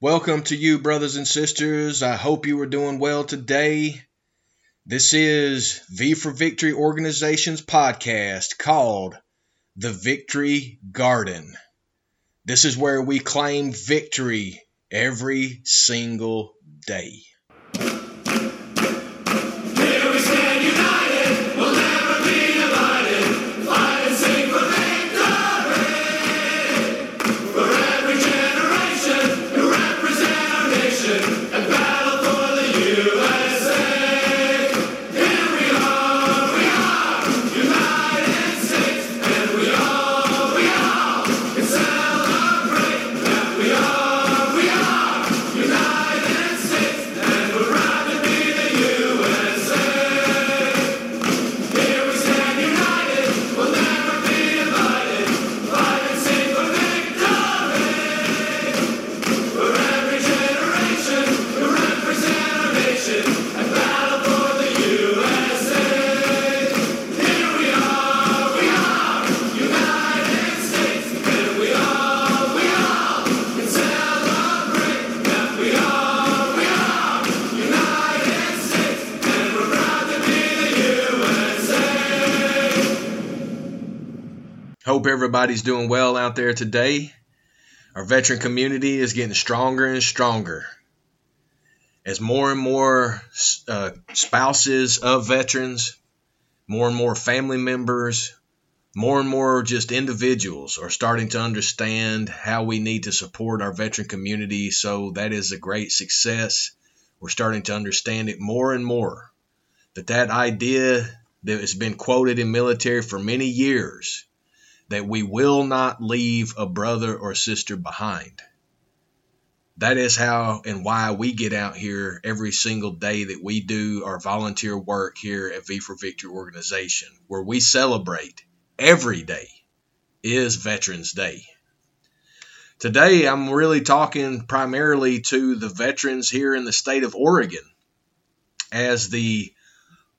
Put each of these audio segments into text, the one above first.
Welcome to you, brothers and sisters. I hope you are doing well today. This is V for Victory Organization's podcast called The Victory Garden. This is where we claim victory every single day. Hope everybody's doing well out there today. Our veteran community is getting stronger and stronger. As more and more uh, spouses of veterans, more and more family members, more and more just individuals are starting to understand how we need to support our veteran community. So that is a great success. We're starting to understand it more and more. That that idea that has been quoted in military for many years that we will not leave a brother or sister behind. That is how and why we get out here every single day that we do our volunteer work here at V for Victory organization, where we celebrate every day is Veterans Day. Today, I'm really talking primarily to the veterans here in the state of Oregon, as the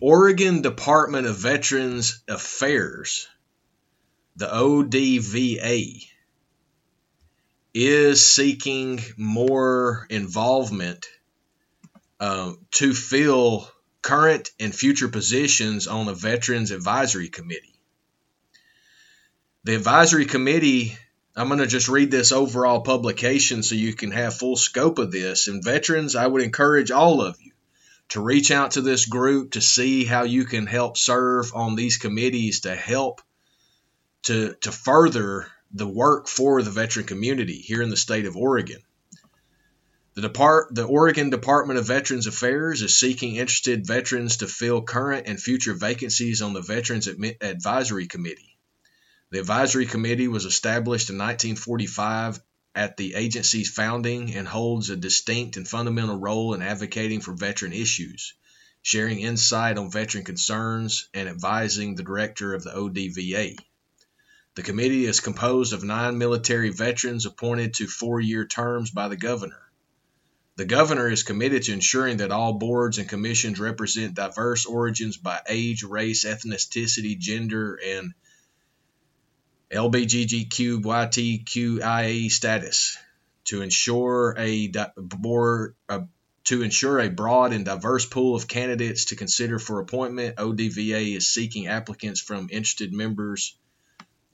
Oregon Department of Veterans Affairs the ODVA is seeking more involvement uh, to fill current and future positions on the Veterans Advisory Committee. The Advisory Committee, I'm going to just read this overall publication so you can have full scope of this. And veterans, I would encourage all of you to reach out to this group to see how you can help serve on these committees to help to, to further the work for the veteran community here in the state of Oregon. The, Depart, the Oregon Department of Veterans Affairs is seeking interested veterans to fill current and future vacancies on the Veterans Admi- Advisory Committee. The Advisory Committee was established in 1945 at the agency's founding and holds a distinct and fundamental role in advocating for veteran issues, sharing insight on veteran concerns, and advising the director of the ODVA. The committee is composed of nine military veterans appointed to four year terms by the governor. The governor is committed to ensuring that all boards and commissions represent diverse origins by age, race, ethnicity, gender, and LBGTQYTQIA status to ensure a board uh, to ensure a broad and diverse pool of candidates to consider for appointment. ODVA is seeking applicants from interested members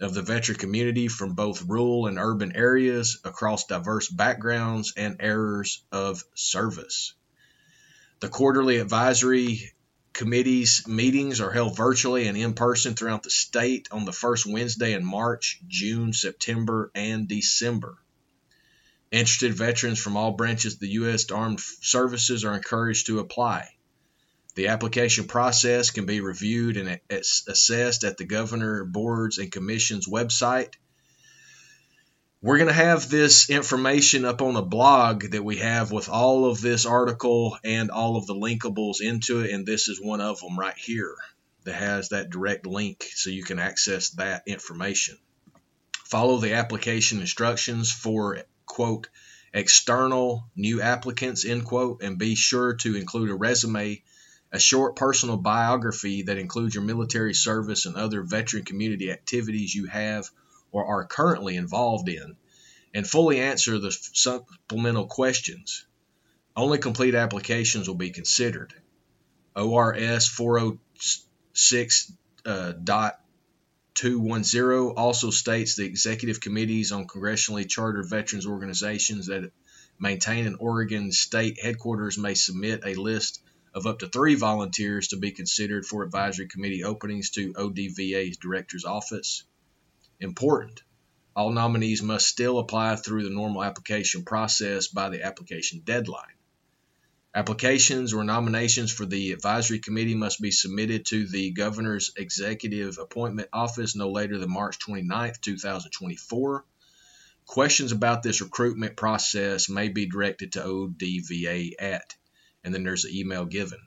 of the veteran community from both rural and urban areas across diverse backgrounds and eras of service. The quarterly advisory committees meetings are held virtually and in person throughout the state on the first Wednesday in March, June, September, and December. Interested veterans from all branches of the U.S. Armed Services are encouraged to apply. The application process can be reviewed and assessed at the Governor Boards and Commissions website. We're going to have this information up on a blog that we have with all of this article and all of the linkables into it, and this is one of them right here that has that direct link so you can access that information. Follow the application instructions for quote external new applicants end quote and be sure to include a resume a short personal biography that includes your military service and other veteran community activities you have or are currently involved in, and fully answer the supplemental questions. Only complete applications will be considered. ORS 406 uh, dot 210 also states the executive committees on congressionally chartered veterans organizations that maintain an Oregon state headquarters may submit a list of up to three volunteers to be considered for advisory committee openings to ODVA's director's office. Important. All nominees must still apply through the normal application process by the application deadline. Applications or nominations for the advisory committee must be submitted to the governor's executive appointment office no later than March 29, 2024. Questions about this recruitment process may be directed to ODVA at, and then there's an email given.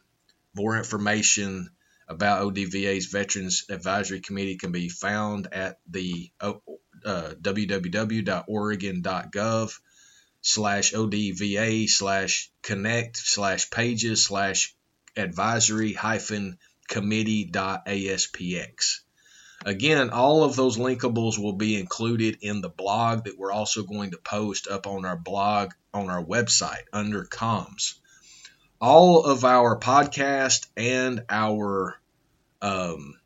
More information about ODVA's Veterans Advisory Committee can be found at the uh, www.oregon.gov slash ODVA slash connect slash pages slash advisory hyphen committee dot ASPX. Again, all of those linkables will be included in the blog that we're also going to post up on our blog on our website under comms. All of our podcast and our um,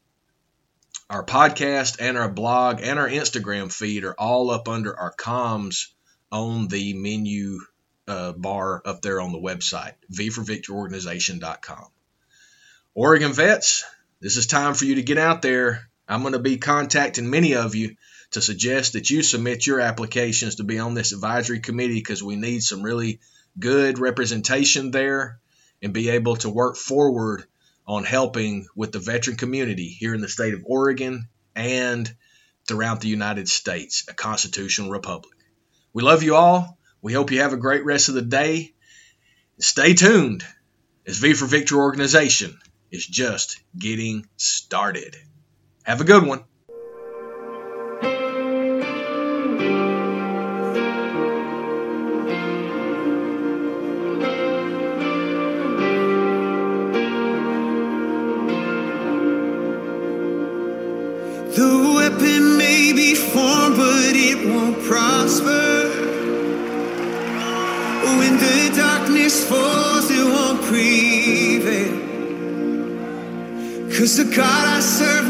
our podcast and our blog and our Instagram feed are all up under our comms on the menu uh, bar up there on the website, vforvictoryorganization.com. Oregon vets, this is time for you to get out there. I'm going to be contacting many of you to suggest that you submit your applications to be on this advisory committee because we need some really good representation there and be able to work forward on helping with the veteran community here in the state of Oregon and throughout the United States, a constitutional republic. We love you all. We hope you have a great rest of the day. Stay tuned as V for Victory organization is just getting started. Have a good one. Prosper. When the darkness falls, it won't prevail. Cause the God I serve